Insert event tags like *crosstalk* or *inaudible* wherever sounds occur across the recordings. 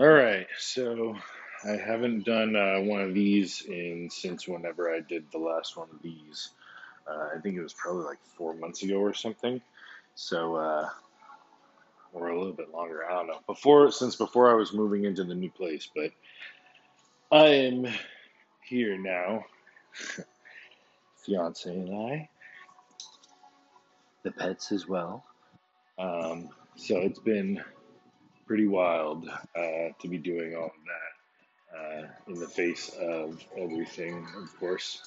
All right, so I haven't done uh, one of these in since whenever I did the last one of these. Uh, I think it was probably like four months ago or something. So, uh, or a little bit longer. I don't know. Before, since before I was moving into the new place, but I am here now. *laughs* Fiance and I, the pets as well. Um, so it's been pretty wild uh, to be doing all of that uh, in the face of everything, of course.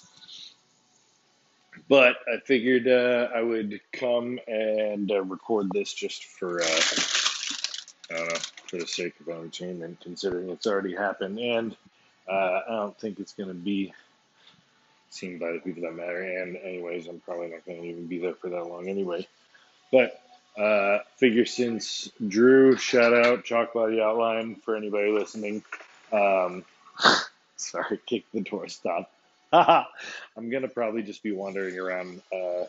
But I figured uh, I would come and uh, record this just for, uh, I don't know, for the sake of entertainment, considering it's already happened. And uh, I don't think it's going to be seen by the people that matter. And, anyways, I'm probably not going to even be there for that long anyway. But uh, figure since Drew, shout out Chalk Body Outline for anybody listening. Um, *laughs* sorry, kick the door, stop. *laughs* I'm gonna probably just be wandering around, uh,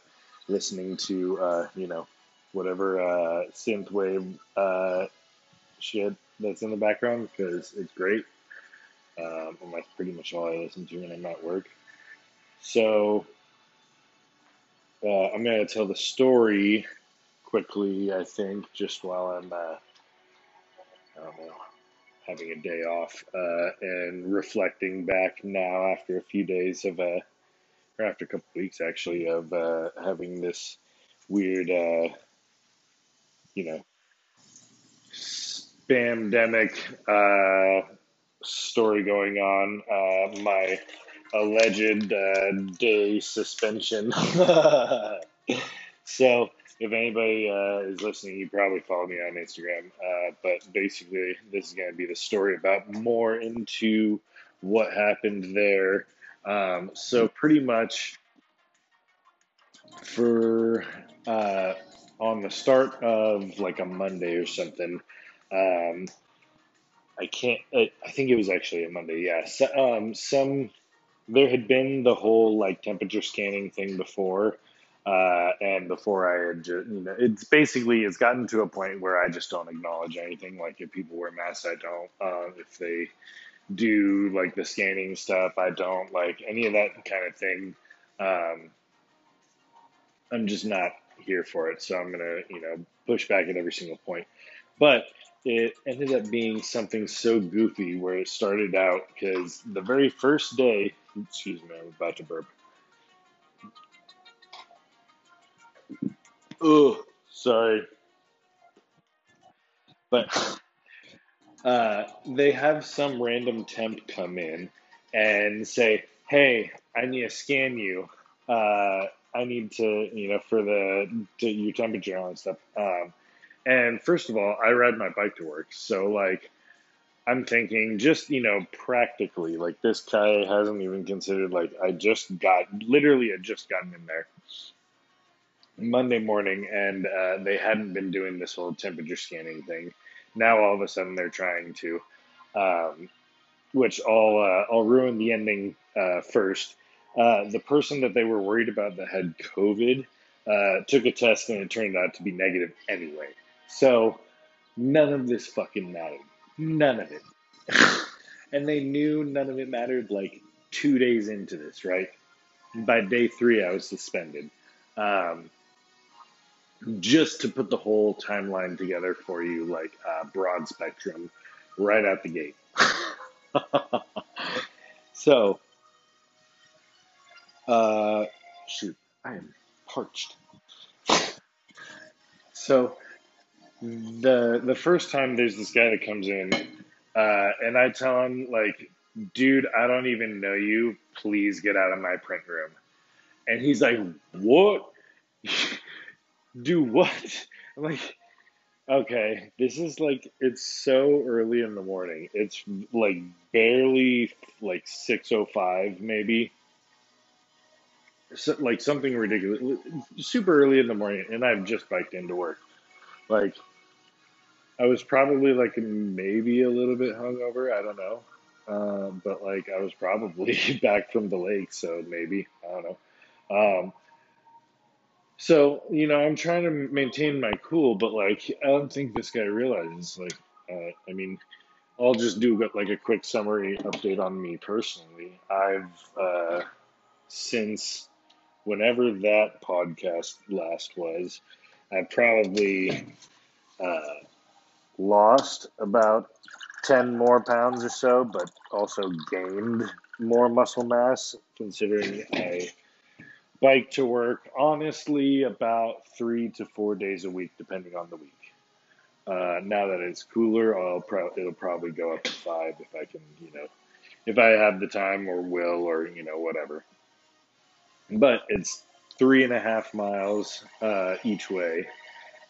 listening to, uh, you know, whatever uh, synthwave uh, shit that's in the background because it's great. Um, and that's pretty much all I listen to when I'm at work. So uh, I'm gonna tell the story quickly, I think, just while I'm, uh, I don't know, having a day off uh, and reflecting back now after a few days of, uh, or after a couple weeks actually, of uh, having this weird, uh, you know, spamdemic uh, story going on. Uh, my alleged uh, day suspension. *laughs* so if anybody uh, is listening, you probably follow me on Instagram. Uh, but basically, this is going to be the story about more into what happened there. Um, so, pretty much for uh, on the start of like a Monday or something, um, I can't, I, I think it was actually a Monday, yeah. So, um, some, there had been the whole like temperature scanning thing before uh, and before I had just, you know, it's basically, it's gotten to a point where I just don't acknowledge anything. Like if people wear masks, I don't. Uh, if they do like the scanning stuff, I don't. Like any of that kind of thing. Um, I'm just not here for it. So I'm going to, you know, push back at every single point. But it ended up being something so goofy where it started out because the very first day, excuse me, I'm about to burp. Oh, sorry. But uh, they have some random temp come in and say, "Hey, I need to scan you. Uh, I need to, you know, for the to your temperature and stuff." Um, and first of all, I ride my bike to work, so like, I'm thinking just you know practically, like this guy hasn't even considered like I just got literally I just gotten in there. Monday morning, and uh, they hadn't been doing this whole temperature scanning thing. Now all of a sudden they're trying to, um, which I'll uh, I'll ruin the ending uh, first. Uh, the person that they were worried about that had COVID uh, took a test and it turned out to be negative anyway. So none of this fucking mattered. None of it. *laughs* and they knew none of it mattered like two days into this, right? By day three, I was suspended. Um, just to put the whole timeline together for you, like uh, broad spectrum, right out the gate. *laughs* so, uh, shoot, I am parched. So, the the first time there's this guy that comes in, uh, and I tell him like, dude, I don't even know you. Please get out of my print room. And he's like, what? *laughs* do what? I'm *laughs* like, okay, this is like, it's so early in the morning. It's like barely like 6.05 maybe. So, like something ridiculous, super early in the morning, and I've just biked into work. Like, I was probably like maybe a little bit hungover. I don't know, um, but like I was probably *laughs* back from the lake, so maybe I don't know. Um, so, you know, I'm trying to maintain my cool, but like, I don't think this guy realizes, like, uh, I mean, I'll just do like a quick summary update on me personally. I've uh, since whenever that podcast last was, I probably uh, lost about 10 more pounds or so, but also gained more muscle mass considering I bike to work honestly about three to four days a week, depending on the week. Uh, now that it's cooler, I'll pro- it'll probably go up to five if I can, you know, if I have the time or will or you know whatever. But it's three and a half miles uh, each way,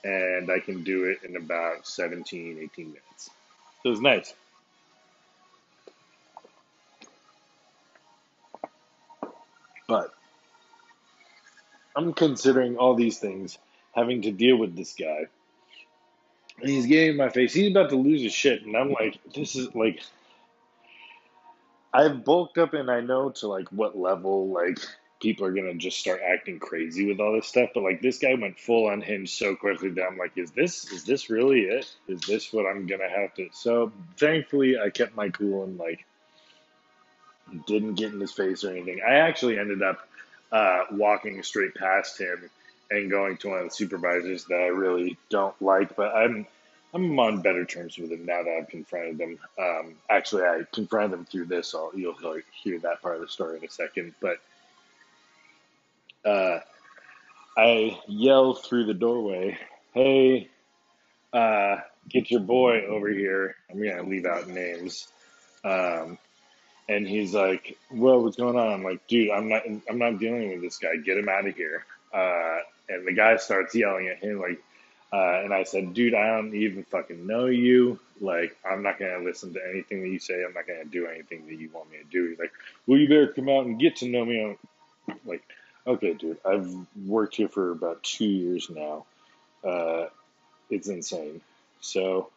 and I can do it in about 17, 18 minutes. So it's nice. But I'm considering all these things, having to deal with this guy. And he's getting in my face. He's about to lose his shit. And I'm like, this is like, I've bulked up and I know to like what level, like, people are gonna just start acting crazy with all this stuff. But like this guy went full unhinged so quickly that I'm like, is this is this really it? Is this what I'm gonna have to? So thankfully, I kept my cool and like didn't get in his face or anything. I actually ended up uh, walking straight past him and going to one of the supervisors that I really don't like, but I'm I'm on better terms with him now that I've confronted him. Um, actually, I confronted him through this. So you'll hear that part of the story in a second. But uh, I yell through the doorway, "Hey, uh, get your boy over here!" I'm gonna leave out names. Um, and he's like, "Well, what's going on?" I'm like, "Dude, I'm not, I'm not dealing with this guy. Get him out of here." Uh, and the guy starts yelling at him like, uh, and I said, "Dude, I don't even fucking know you. Like, I'm not gonna listen to anything that you say. I'm not gonna do anything that you want me to do." He's like, "Well, you better come out and get to know me." I'm like, okay, dude, I've worked here for about two years now. Uh, it's insane. So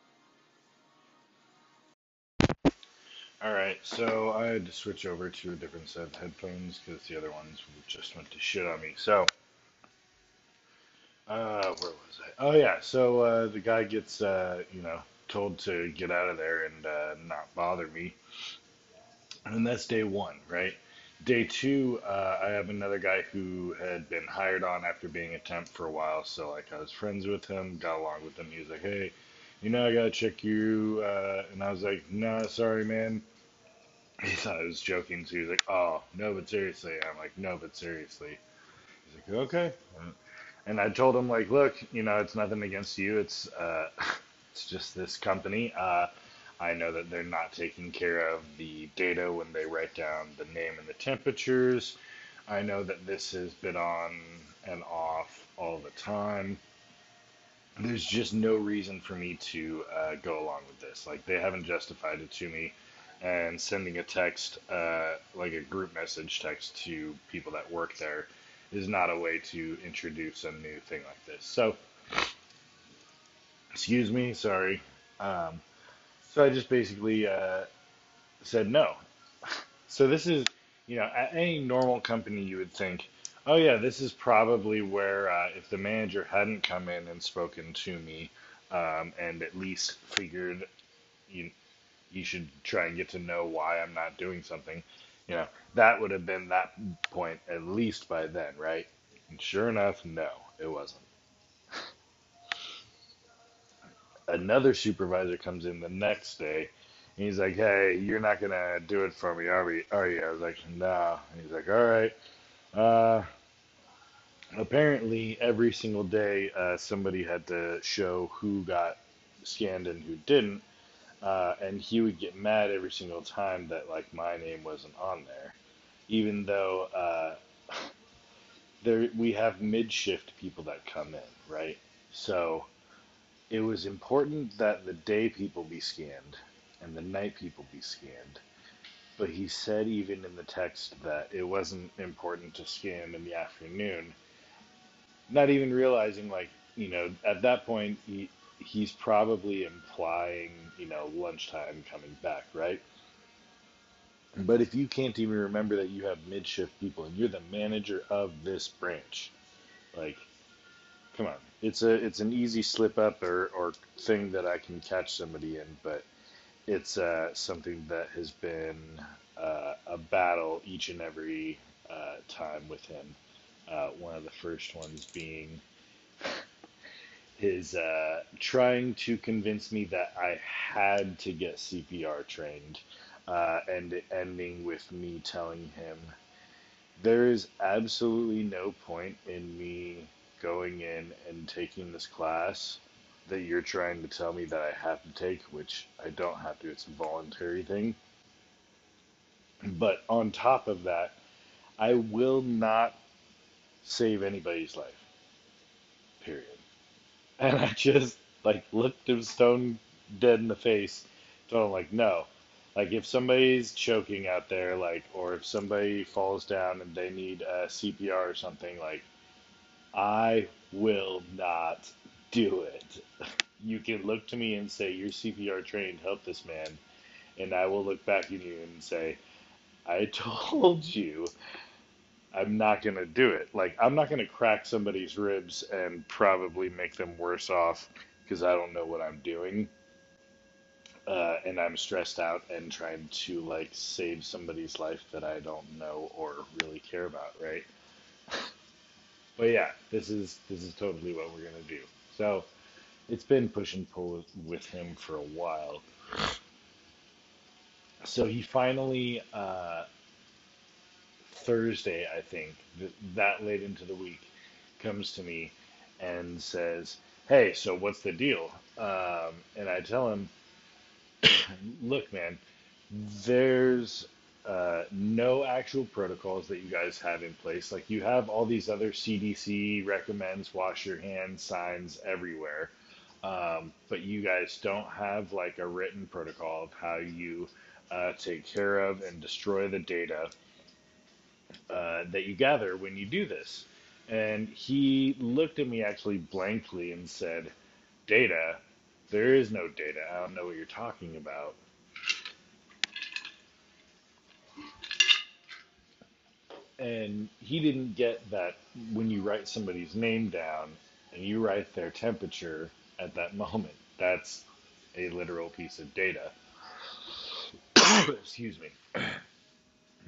All right, so I had to switch over to a different set of headphones because the other ones just went to shit on me. So, uh, where was I? Oh yeah, so uh, the guy gets, uh, you know, told to get out of there and uh, not bother me, and that's day one, right? Day two, uh, I have another guy who had been hired on after being a temp for a while, so like I was friends with him, got along with him. He was like, "Hey, you know, I gotta check you. Uh, and I was like, no, sorry, man. He thought I was joking, so he was like, oh, no, but seriously. I'm like, no, but seriously. He's like, okay. And I told him, like, look, you know, it's nothing against you. It's, uh, *laughs* it's just this company. Uh, I know that they're not taking care of the data when they write down the name and the temperatures. I know that this has been on and off all the time there's just no reason for me to uh, go along with this. Like they haven't justified it to me, and sending a text, uh, like a group message text to people that work there, is not a way to introduce a new thing like this. So, excuse me, sorry. Um, so I just basically uh, said no. *laughs* So this is, you know, at any normal company, you would think Oh yeah, this is probably where uh, if the manager hadn't come in and spoken to me, um, and at least figured you you should try and get to know why I'm not doing something, you know, that would have been that point at least by then, right? And sure enough, no, it wasn't. Another supervisor comes in the next day. And he's like, "Hey, you're not gonna do it for me, are we? Are you?" I was like, "No." And he's like, "All right." Uh, apparently every single day uh, somebody had to show who got scanned and who didn't uh, and he would get mad every single time that like my name wasn't on there. Even though uh, *laughs* there we have mid shift people that come in right? So it was important that the day people be scanned and the night people be scanned. But he said even in the text that it wasn't important to scan in the afternoon not even realizing like you know at that point he he's probably implying you know lunchtime coming back right but if you can't even remember that you have mid shift people and you're the manager of this branch like come on it's a it's an easy slip up or or thing that I can catch somebody in but it's uh, something that has been uh, a battle each and every uh, time with him. Uh, one of the first ones being his uh, trying to convince me that I had to get CPR trained, uh, and ending with me telling him there is absolutely no point in me going in and taking this class that you're trying to tell me that I have to take, which I don't have to. It's a voluntary thing. But on top of that, I will not save anybody's life. Period. And I just like looked him stone dead in the face. Told him like, no. Like if somebody's choking out there, like, or if somebody falls down and they need a CPR or something, like, I will not do it. *laughs* You can look to me and say, You're CPR trained, help this man. And I will look back at you and say, I *laughs* told you I'm not going to do it. Like, I'm not going to crack somebody's ribs and probably make them worse off because I don't know what I'm doing. Uh, and I'm stressed out and trying to like save somebody's life that I don't know or really care about, right? *laughs* but yeah, this is this is totally what we're gonna do. So it's been push and pull with, with him for a while. So he finally uh, Thursday, I think, th- that late into the week, comes to me and says, "Hey, so what's the deal?" Um, and I tell him, *coughs* "Look, man, there's uh, no actual protocols that you guys have in place. Like you have all these other CDC recommends wash your hands signs everywhere, um, but you guys don't have like a written protocol of how you uh, take care of and destroy the data uh, that you gather when you do this. And he looked at me actually blankly and said, Data? There is no data. I don't know what you're talking about. And he didn't get that when you write somebody's name down and you write their temperature at that moment, that's a literal piece of data. *coughs* Excuse me. *coughs*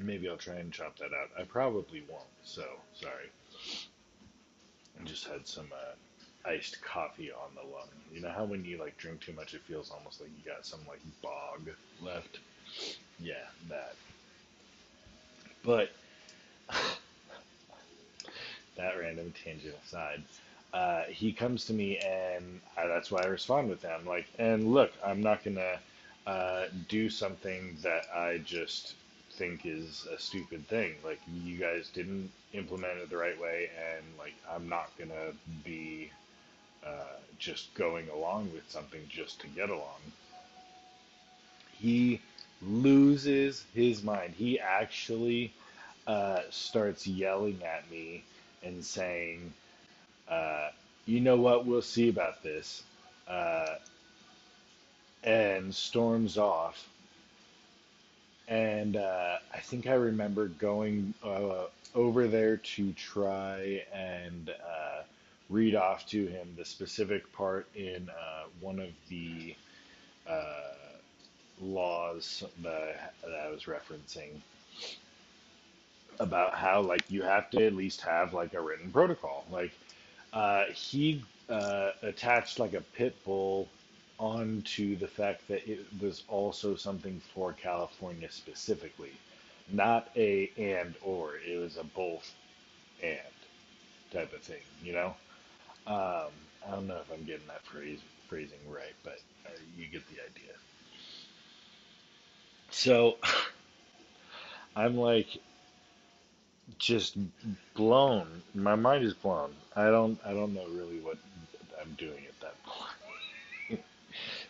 Maybe I'll try and chop that out. I probably won't, so sorry. I just had some uh, iced coffee on the lung. You know how when you like drink too much, it feels almost like you got some like bog left. Yeah, that. But *laughs* that random tangent aside, uh, he comes to me and I, that's why I respond with him. Like, and look, I'm not gonna uh, do something that I just think is a stupid thing. Like you guys didn't implement it the right way, and like I'm not gonna be uh, just going along with something just to get along. He loses his mind. He actually uh, starts yelling at me and saying, uh, "You know what? We'll see about this," uh, and storms off and uh, I think I remember going uh, over there to try and uh, read off to him the specific part in uh, one of the uh, laws that, that I was referencing about how like you have to at least have like a written protocol. Like uh, he attached like a pit bull onto the fact that it was also something for California specifically, not a and or. It was a both and type of thing, you know. Um, I don't know if I'm getting that phrase phrasing right, but uh, you get the idea. So *laughs* I'm like just blown. My mind is blown. I don't I don't know really what I'm doing at that point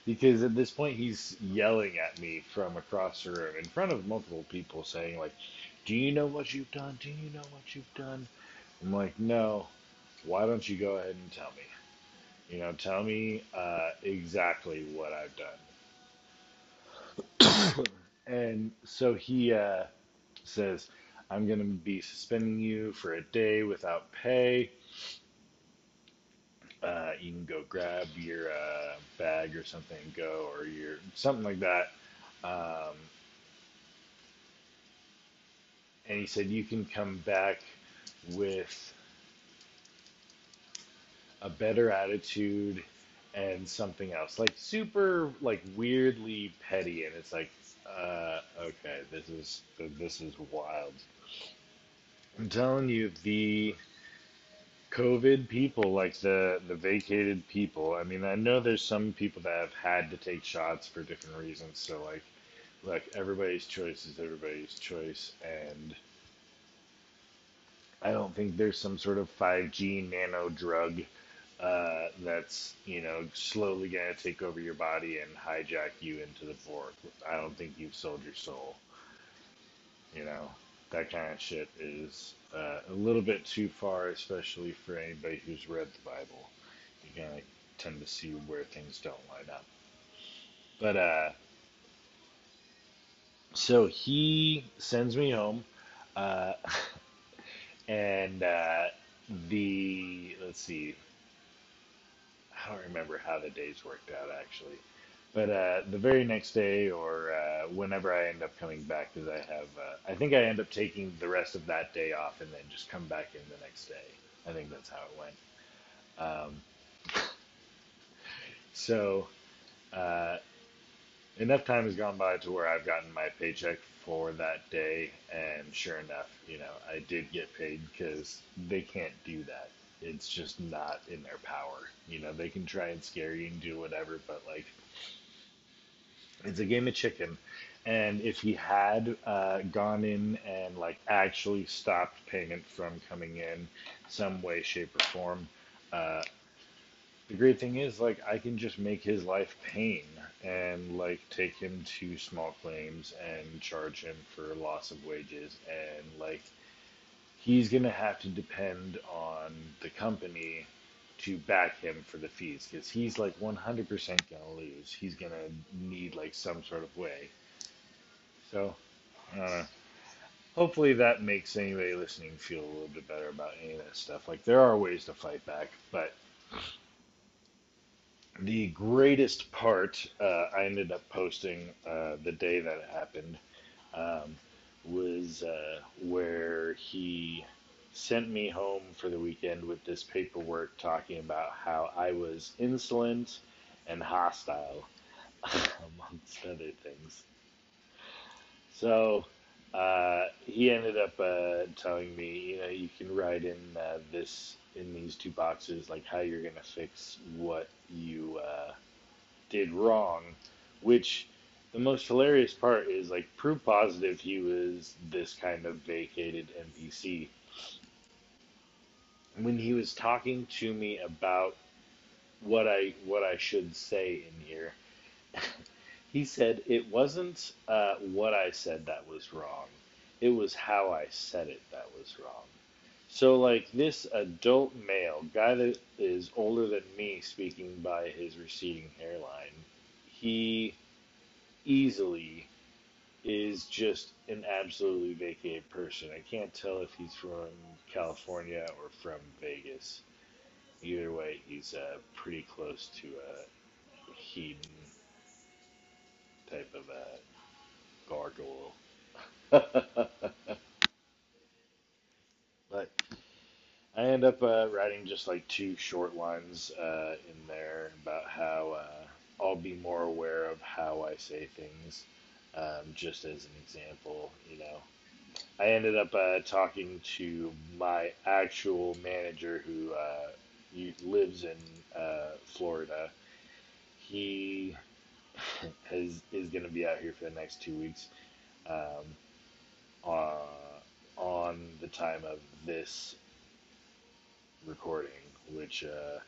because at this point he's yelling at me from across the room in front of multiple people saying like do you know what you've done? Do you know what you've done? I'm like no. Why don't you go ahead and tell me? You know tell me uh, exactly what i've done. *coughs* And so he uh, says i'm going to be suspending you for a day without pay uh, you can go grab your uh, bag or something and go, or your something like that. Um, and he said you can come back with a better attitude and something else like super like weirdly petty and it's like uh okay this is this is wild i'm telling you the covid people like the the vacated people i mean i know there's some people that have had to take shots for different reasons so like like everybody's choice is everybody's choice and i don't think there's some sort of 5g nano drug uh, that's you know slowly to take over your body and hijack you into the Borg. I don't think you've sold your soul. That kind of shit is uh, a little bit too far, especially for anybody who's read the Bible. You're gonna tend to see where things don't line up. But uh, so he sends me home, uh, *laughs* and uh, the let's see I don't remember how the days worked out actually. But uh, the very next day, or uh, whenever I end up coming back, because I have, uh, I think I end up taking the rest of that day off and then just come back in the next day. I think that's how it went. Um, *laughs* so uh, enough time has gone by to where I've gotten my paycheck for that day, and sure enough, you know, I did get paid because they can't do that it's just not in their power. You know, they can try and scare you and do whatever, but like, it's a game of chicken. And if he had uh, gone in and like actually stopped payment from coming in some way, shape, or form, uh, the great thing is like I can just make his life pain and like take him to small claims and charge him for loss of wages and like he's going to have to depend on the company to back him for the fees because he's like 100% going to lose. He's going to need like some sort of way. So, hopefully that makes anybody listening feel a little bit better about any of that stuff. Like, there are ways to fight back, but the greatest part uh, I ended up posting uh, the day that it happened. Um, was uh, where he sent me home for the weekend with this paperwork talking about how I was insolent and hostile, *laughs* amongst other things. So uh, he ended up uh, telling me, you know, you can write in uh, this in these two boxes, like how you're gonna fix what you uh, did wrong, which the most hilarious part is like prove positive he was this kind of vacated NPC. When he was talking to me about what I what I should say in here, *laughs* he said it wasn't uh, what I said that was wrong. It was how I said it that was wrong. So like this adult male guy that is older than me, speaking by his receding hairline, he easily is just an absolutely vacated person. I can't tell if he's from California or from Vegas. Either way, he's uh, pretty close to a Heaton type of a gargoyle. *laughs* but I end up uh, writing just like two short lines uh, in there about how uh, I'll be more aware of how I say things. Um, just as an example, you know, I ended up uh, talking to my actual manager who uh, lives in uh, Florida. He has, *laughs* is going to be out here for the next two weeks um, uh, on the time of this recording, which uh,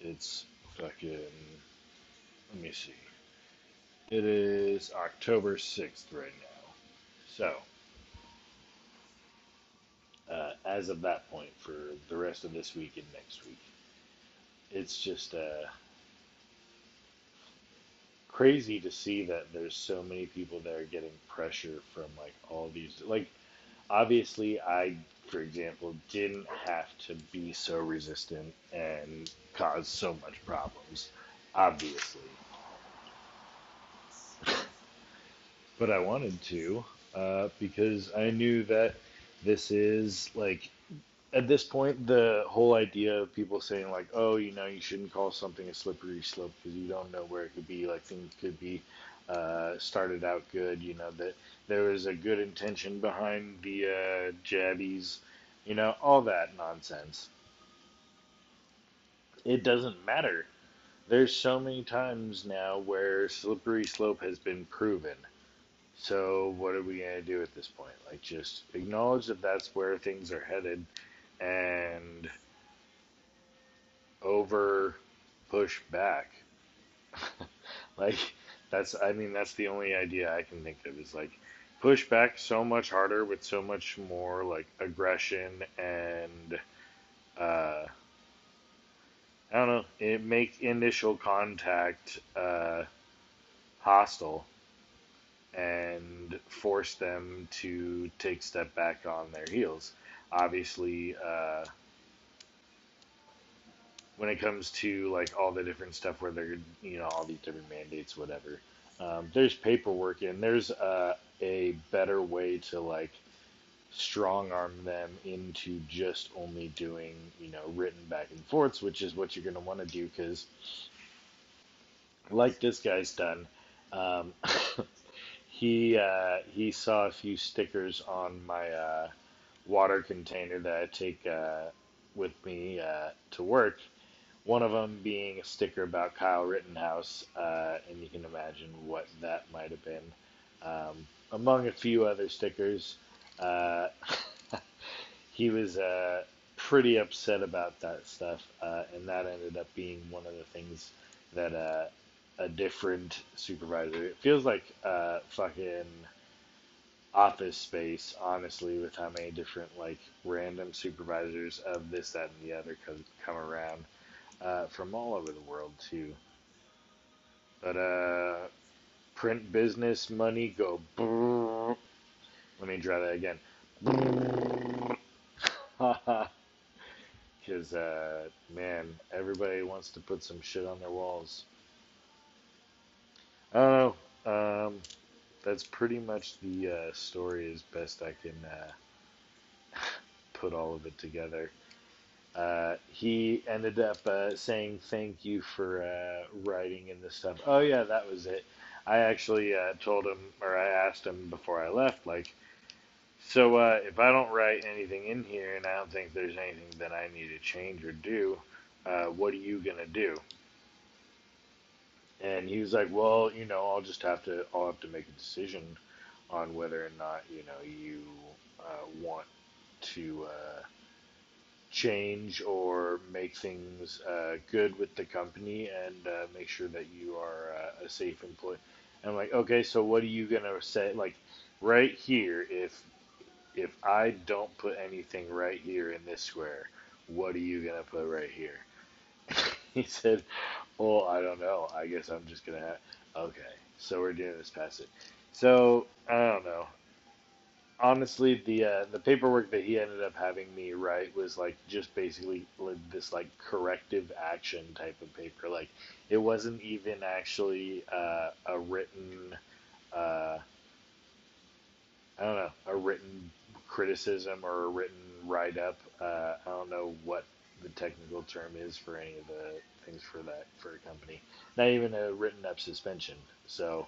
it's fucking let me see. It is October 6th right now. So, uh, as of that point, for the rest of this week and next week, it's just uh, crazy to see that there's so many people that are getting pressure from like all these. Like, obviously, I, for example, didn't have to be so resistant and cause so much problems obviously. but I wanted to uh, because I knew that this is like at this point the whole idea of people saying like oh you know you shouldn't call something a slippery slope because you don't know where it could be like things could be uh, started out good you know that there was a good intention behind the uh, jabbies you know all that nonsense it doesn't matter there's so many times now where slippery slope has been proven so what are we to do at this point? Like just acknowledge that that's where things are headed and over push back. *laughs* like that's I mean that's the only idea I can think of is like push back so much harder with so much more like aggression and uh I don't know, it make initial contact uh hostile and force them to take step back on their heels. Obviously, uh, when it comes to like all the different stuff where they're you know all these different mandates, whatever. Um, there's paperwork and there's uh, a better way to like strong arm them into just only doing you know written back and forths, which is what you're going to want to do because like this guy's done. Um, *laughs* he uh, he saw a few stickers on my uh, water container that I take uh, with me uh, to work. One of them being a sticker about Kyle Rittenhouse, uh, and you can imagine what that might have been. Um, among a few other stickers, uh, *laughs* he was pretty upset about that stuff, and that ended up being one of the things that a different supervisor. It feels like uh, fucking office space, honestly, with how many different like random supervisors of this, that, and the other come, come around uh, from all over the world too. But uh, print business money go. Brrr. Let me try that again. *laughs* Because uh, man, everybody wants to put some shit on their walls. Oh, um, that's pretty much the uh, story as best I can uh, *laughs* put all of it together. Uh, he ended up uh, saying thank you for uh, writing in this stuff. Oh yeah, that was it. I actually uh, told him, or I asked him before I left, like, so if I don't write anything in here, and I don't think there's anything that I need to change or do, what are you gonna do? And he was like, well, you know, I'll just have to, I'll have to make a decision on whether or not, you know, you uh, want to uh, change or make things uh, good with the company and uh, make sure that you are uh, a safe employee. And I'm like, okay, so what are you gonna say? Like, right here, if if I don't put anything right here in this square, what are you gonna put right here? *laughs* he said, well, I don't know. I guess I'm just gonna have. Okay, so we're doing this passage. So I don't know. Honestly, the uh, the paperwork that he ended up having me write was like just basically this like corrective action type of paper. Like it wasn't even actually uh, a written. Uh, I don't know a written criticism or a written write up. Uh, I don't know what the technical term is for any of the things for that for a company. Not even a written up suspension. So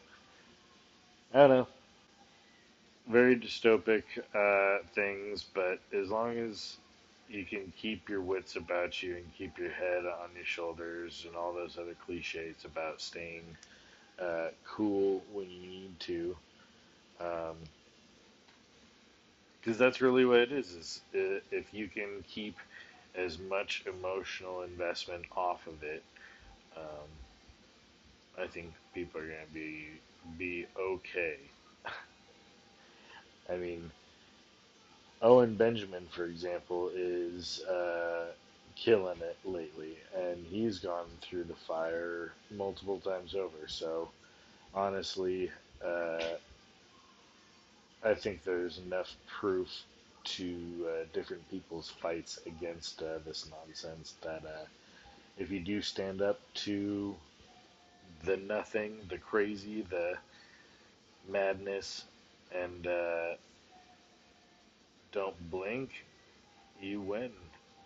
I don't know. Very dystopic uh, things, but as long as you can keep your wits about you and keep your head on your shoulders and all those other cliches about staying uh, cool when you need to. Because that's really what it is. Is uh, if you can keep as much emotional investment off of it, um, I think people are to be be okay. *laughs* I mean, Owen Benjamin, for example, is uh, killing it lately, and he's gone through the fire multiple times over. So, honestly, uh, I think there's enough proof to uh, different people's fights against uh, this nonsense that uh, if you do stand up to the nothing, the crazy, the madness and uh, don't blink, you win.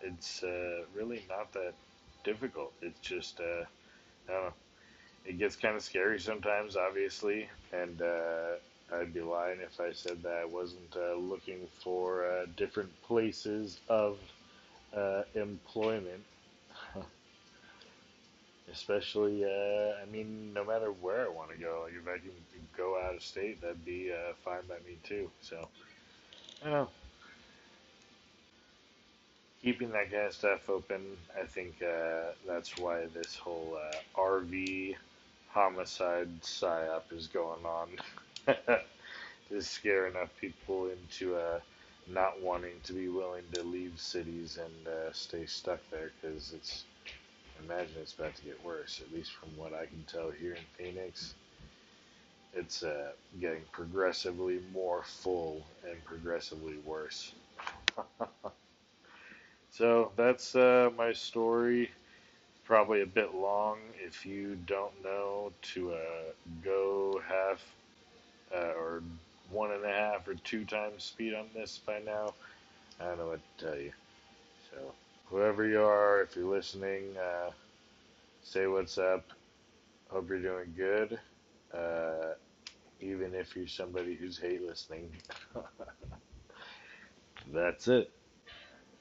It's uh, really not that difficult. It's just, uh, I don't know. It gets kind of scary sometimes, obviously, and I'd be lying if I said that I wasn't uh, looking for uh, different places of uh, employment. *laughs* Especially, uh, I mean, no matter where I want to go, like if I can go out of state, that'd be uh, fine by me too. So, I know. Keeping that kind of stuff open, I think uh, that's why this whole RV homicide psyop is going on. *laughs* *laughs* to scare enough people into uh, not wanting to be willing to leave cities and uh, stay stuck there because it's I imagine it's about to get worse at least from what I can tell here in Phoenix. It's uh, getting progressively more full and progressively worse. *laughs* So that's uh, my story. Probably a bit long. If you don't know to uh, go half uh, or one and a half or two times speed on this by now. I don't know what to tell you. So, whoever you are, if you're listening, uh, say what's up. Hope you're doing good. Uh, even if you're somebody who's hate listening. *laughs* That's it.